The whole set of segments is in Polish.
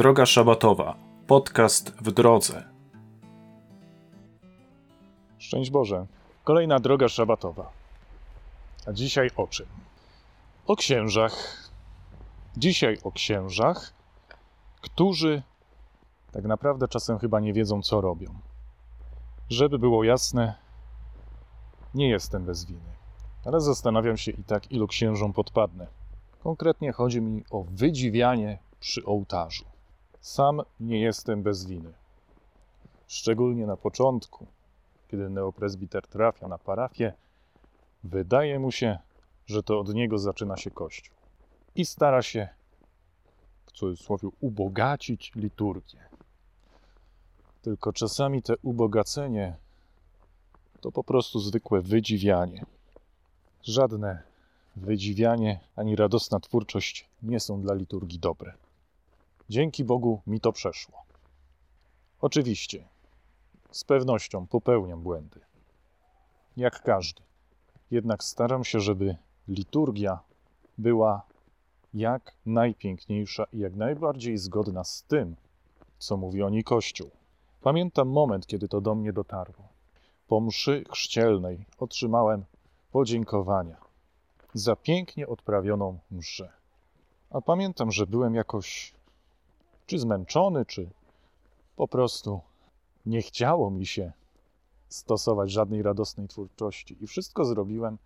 Droga Szabatowa. Podcast w drodze. Szczęść Boże. Kolejna droga szabatowa. A dzisiaj o czym? O księżach. Dzisiaj o księżach, którzy tak naprawdę czasem chyba nie wiedzą, co robią. Żeby było jasne, nie jestem bez winy, ale zastanawiam się i tak, ilu księżom podpadnę. Konkretnie chodzi mi o wydziwianie przy ołtarzu. Sam nie jestem bez winy. Szczególnie na początku, kiedy neopresbiter trafia na parafię, wydaje mu się, że to od niego zaczyna się Kościół. I stara się, w cudzysłowie, ubogacić liturgię. Tylko czasami te ubogacenie to po prostu zwykłe wydziwianie. Żadne wydziwianie ani radosna twórczość nie są dla liturgii dobre. Dzięki Bogu mi to przeszło. Oczywiście, z pewnością popełniam błędy. Jak każdy. Jednak staram się, żeby liturgia była jak najpiękniejsza i jak najbardziej zgodna z tym, co mówi o niej Kościół. Pamiętam moment, kiedy to do mnie dotarło. Po mszy chrzcielnej otrzymałem podziękowania za pięknie odprawioną mszę. A pamiętam, że byłem jakoś czy zmęczony, czy po prostu nie chciało mi się stosować żadnej radosnej twórczości i wszystko zrobiłem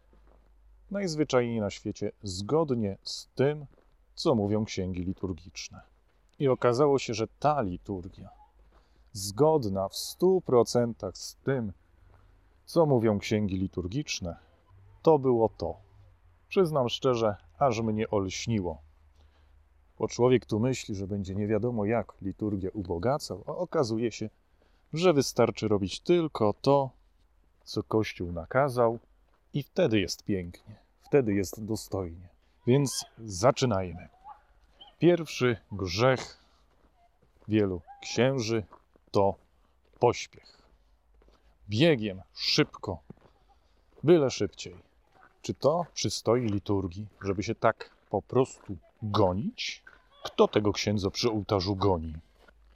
najzwyczajniej na świecie zgodnie z tym, co mówią księgi liturgiczne. I okazało się, że ta liturgia, zgodna w stu procentach z tym, co mówią księgi liturgiczne, to było to. Przyznam szczerze, aż mnie olśniło. Bo człowiek tu myśli, że będzie nie wiadomo jak liturgię ubogacał, a okazuje się, że wystarczy robić tylko to, co Kościół nakazał, i wtedy jest pięknie, wtedy jest dostojnie. Więc zaczynajmy. Pierwszy grzech wielu księży to pośpiech. Biegiem, szybko, byle szybciej. Czy to przystoi liturgii, żeby się tak po prostu gonić? Kto tego księdza przy ołtarzu goni?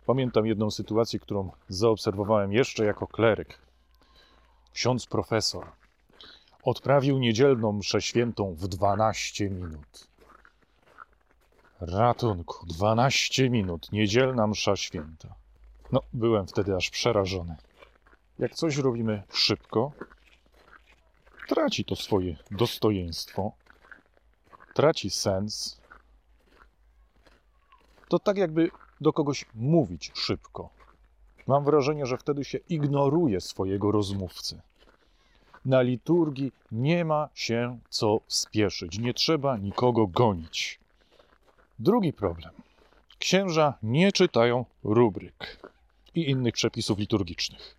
Pamiętam jedną sytuację, którą zaobserwowałem jeszcze jako kleryk. Ksiądz profesor odprawił niedzielną mszę świętą w 12 minut. Ratunku, 12 minut, niedzielna msza święta. No, byłem wtedy aż przerażony. Jak coś robimy szybko, traci to swoje dostojeństwo, traci sens. To tak jakby do kogoś mówić szybko. Mam wrażenie, że wtedy się ignoruje swojego rozmówcę. Na liturgii nie ma się co spieszyć, nie trzeba nikogo gonić. Drugi problem. Księża nie czytają rubryk i innych przepisów liturgicznych.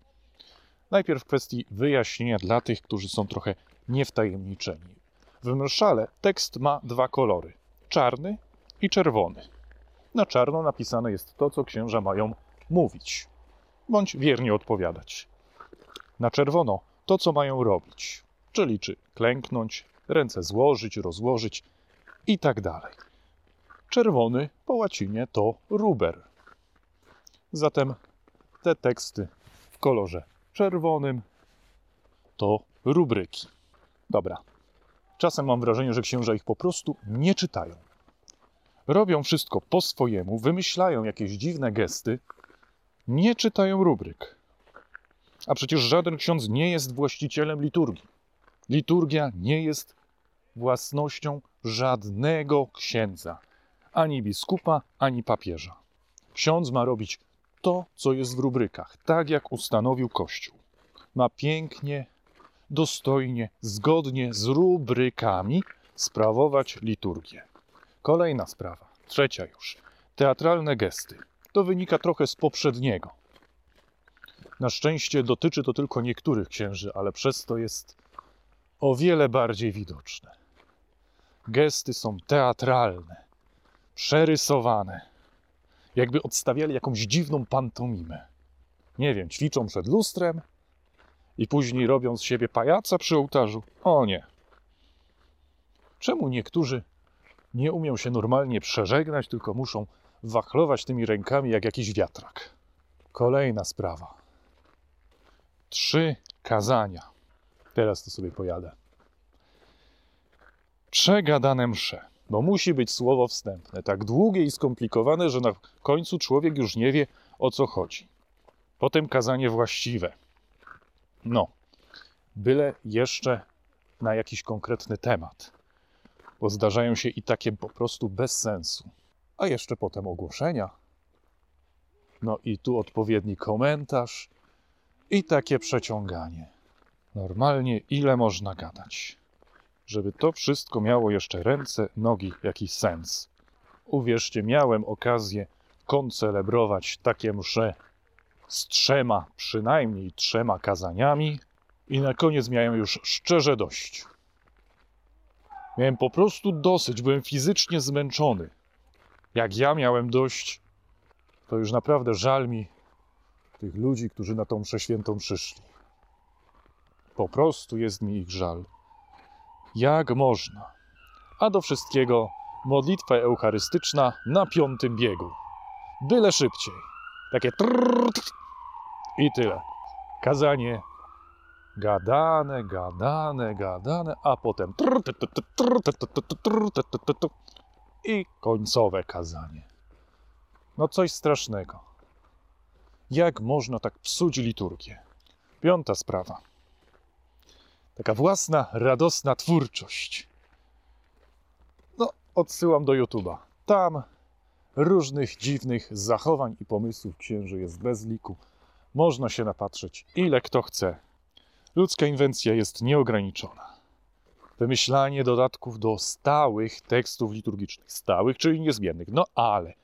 Najpierw w kwestii wyjaśnienia dla tych, którzy są trochę niewtajemniczeni. W mszale tekst ma dwa kolory: czarny i czerwony. Na czarno napisane jest to, co księża mają mówić, bądź wiernie odpowiadać. Na czerwono to, co mają robić, czyli czy klęknąć, ręce złożyć, rozłożyć i tak dalej. Czerwony po łacinie to ruber. Zatem te teksty w kolorze czerwonym to rubryki. Dobra. Czasem mam wrażenie, że księża ich po prostu nie czytają. Robią wszystko po swojemu, wymyślają jakieś dziwne gesty, nie czytają rubryk. A przecież żaden ksiądz nie jest właścicielem liturgii. Liturgia nie jest własnością żadnego księdza, ani biskupa, ani papieża. Ksiądz ma robić to, co jest w rubrykach, tak jak ustanowił Kościół. Ma pięknie, dostojnie, zgodnie z rubrykami sprawować liturgię. Kolejna sprawa, trzecia już. Teatralne gesty. To wynika trochę z poprzedniego. Na szczęście dotyczy to tylko niektórych księży, ale przez to jest o wiele bardziej widoczne. Gesty są teatralne, przerysowane, jakby odstawiali jakąś dziwną pantomimę. Nie wiem, ćwiczą przed lustrem i później robią z siebie pajaca przy ołtarzu. O nie. Czemu niektórzy nie umią się normalnie przeżegnać, tylko muszą wachlować tymi rękami jak jakiś wiatrak. Kolejna sprawa. Trzy kazania. Teraz to sobie pojadę. Przegadane msze, bo musi być słowo wstępne, tak długie i skomplikowane, że na końcu człowiek już nie wie o co chodzi. Potem kazanie właściwe. No, byle jeszcze na jakiś konkretny temat, bo zdarzają się i takie po prostu bez sensu. A jeszcze potem ogłoszenia. No i tu odpowiedni komentarz i takie przeciąganie. Normalnie ile można gadać? Żeby to wszystko miało jeszcze ręce, nogi, jakiś sens. Uwierzcie, miałem okazję koncelebrować takie msze z trzema, przynajmniej trzema kazaniami, i na koniec miałem już szczerze dość. Miałem po prostu dosyć, byłem fizycznie zmęczony. Jak ja miałem dość, to już naprawdę żal mi tych ludzi, którzy na tą mszę świętą przyszli. Po prostu jest mi ich żal. Jak można? A do wszystkiego modlitwa eucharystyczna na piątym biegu. Byle szybciej. Takie trrr, i tyle. Kazanie gadane, gadane, gadane, a potem i końcowe kazanie. No coś strasznego. Jak można tak psuć liturgię? Piąta sprawa. Taka własna, radosna twórczość. No, odsyłam do YouTube'a. Tam różnych dziwnych zachowań i pomysłów księży jest bez liku. Można się napatrzeć, ile kto chce. Ludzka inwencja jest nieograniczona. Wymyślanie dodatków do stałych tekstów liturgicznych, stałych, czyli niezmiennych. No ale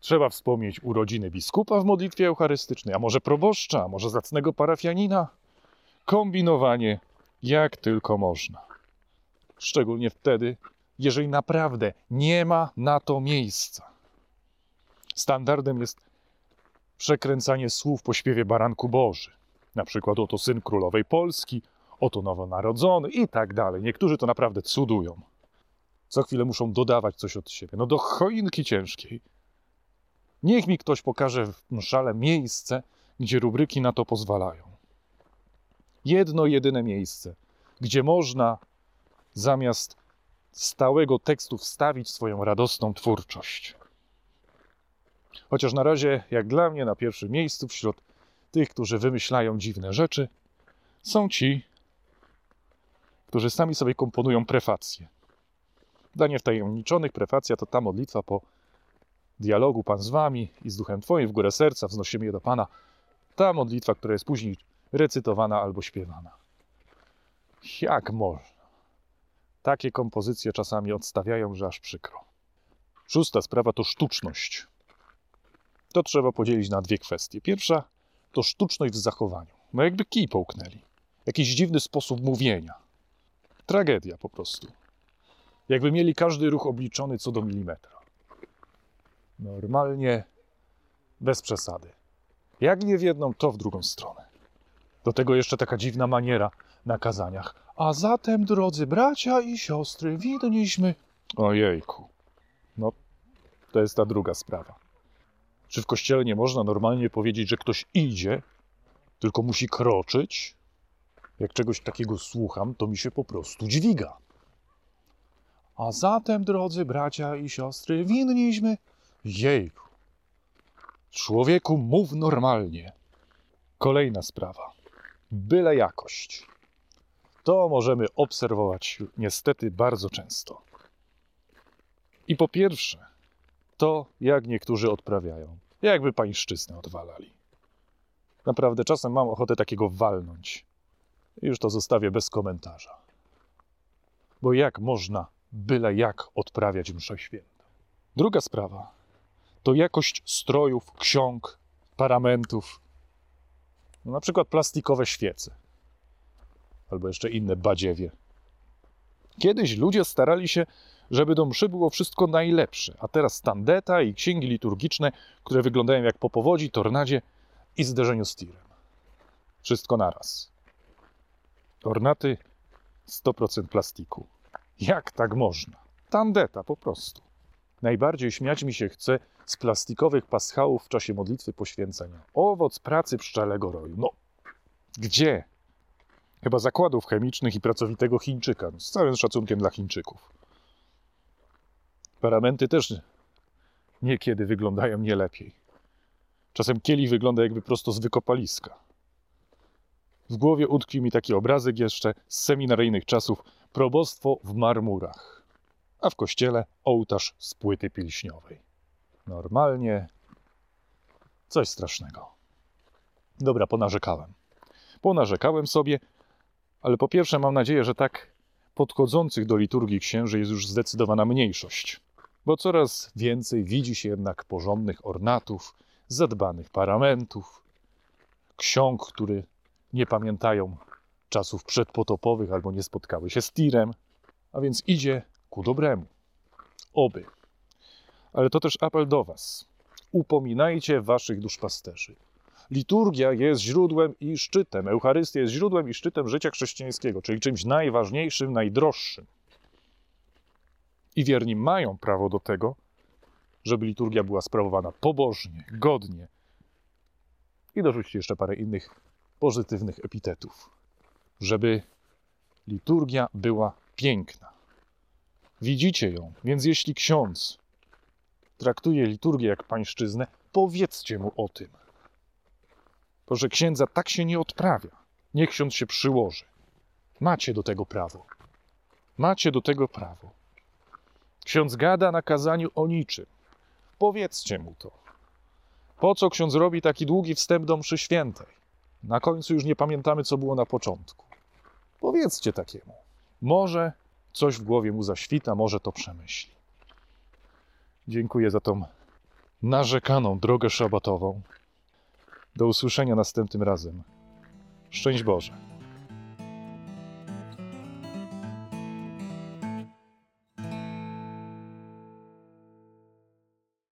trzeba wspomnieć urodziny biskupa w modlitwie eucharystycznej, a może proboszcza, a może zacnego parafianina. Kombinowanie jak tylko można. Szczególnie wtedy, jeżeli naprawdę nie ma na to miejsca. Standardem jest przekręcanie słów po śpiewie Baranku Boży. Na przykład oto syn królowej Polski, oto nowonarodzony i tak dalej. Niektórzy to naprawdę cudują. Co chwilę muszą dodawać coś od siebie. No do choinki ciężkiej. Niech mi ktoś pokaże w mszale miejsce, gdzie rubryki na to pozwalają. Jedno, jedyne miejsce, gdzie można zamiast stałego tekstu wstawić swoją radosną twórczość. Chociaż na razie, jak dla mnie, na pierwszym miejscu wśród tych, którzy wymyślają dziwne rzeczy, są ci, którzy sami sobie komponują prefacje. Dla niewtajemniczonych prefacja to ta modlitwa po dialogu Pan z wami i z duchem Twoim w górę serca wznosimy je do Pana. Ta modlitwa, która jest później recytowana albo śpiewana. Jak można? Takie kompozycje czasami odstawiają, że aż przykro. Szósta sprawa to sztuczność. To trzeba podzielić na dwie kwestie. Pierwsza to sztuczność w zachowaniu. No jakby kij połknęli. Jakiś dziwny sposób mówienia. Tragedia po prostu. Jakby mieli każdy ruch obliczony co do milimetra. Normalnie, bez przesady. Jak nie w jedną, to w drugą stronę. Do tego jeszcze taka dziwna maniera na kazaniach. A zatem, drodzy bracia i siostry, widniśmy. Ojejku. No, to jest ta druga sprawa. Czy w kościele nie można normalnie powiedzieć, że ktoś idzie, tylko musi kroczyć? Jak czegoś takiego słucham, to mi się po prostu dźwiga. A zatem, drodzy bracia i siostry, winniśmy. Jejku. Człowieku, mów normalnie. Kolejna sprawa. Byle jakość. To możemy obserwować niestety bardzo często. I po pierwsze, to, jak niektórzy odprawiają. Jakby pańszczyznę odwalali. Naprawdę czasem mam ochotę takiego walnąć. Już to zostawię bez komentarza. Bo jak można byle jak odprawiać mszę świętą? Druga sprawa to jakość strojów, ksiąg, paramentów. No na przykład plastikowe świece. Albo jeszcze inne badziewie. Kiedyś ludzie starali się żeby do mszy było wszystko najlepsze. A teraz tandeta i księgi liturgiczne, które wyglądają jak po powodzi, tornadzie i zderzeniu z tirem. Wszystko naraz. Ornaty 100% plastiku. Jak tak można? Tandeta po prostu. Najbardziej śmiać mi się chce z plastikowych paschałów w czasie modlitwy poświęcenia. Owoc pracy pszczelego roju. No, gdzie? Chyba zakładów chemicznych i pracowitego Chińczyka. No, z całym szacunkiem dla Chińczyków. Paramenty też niekiedy wyglądają nie lepiej. Czasem kielich wygląda jakby prosto z wykopaliska. W głowie utkwił mi taki obrazek jeszcze z seminaryjnych czasów probostwo w marmurach, a w kościele ołtarz z płyty pilśniowej. Normalnie coś strasznego. Dobra, ponarzekałem. Ponarzekałem sobie, ale po pierwsze mam nadzieję, że tak podchodzących do liturgii księży jest już zdecydowana mniejszość, bo coraz więcej widzi się jednak porządnych ornatów, zadbanych paramentów, ksiąg, które nie pamiętają czasów przedpotopowych albo nie spotkały się z tirem, a więc idzie ku dobremu. Oby. Ale to też apel do Was. Upominajcie Waszych duszpasterzy. Liturgia jest źródłem i szczytem, Eucharystia jest źródłem i szczytem życia chrześcijańskiego, czyli czymś najważniejszym, najdroższym. I wierni mają prawo do tego, żeby liturgia była sprawowana pobożnie, godnie. I dorzućcie jeszcze parę innych pozytywnych epitetów, żeby liturgia była piękna. Widzicie ją, więc jeśli ksiądz traktuje liturgię jak pańszczyznę, powiedzcie mu o tym. Proszę księdza, tak się nie odprawia. Niech ksiądz się przyłoży. Macie do tego prawo. Macie do tego prawo. Ksiądz gada na kazaniu o niczym. Powiedzcie mu to. Po co ksiądz robi taki długi wstęp do mszy świętej? Na końcu już nie pamiętamy, co było na początku. Powiedzcie takiemu. Może coś w głowie mu zaświta, może to przemyśli. Dziękuję za tą narzekaną drogę szabatową. Do usłyszenia następnym razem. Szczęść Boże.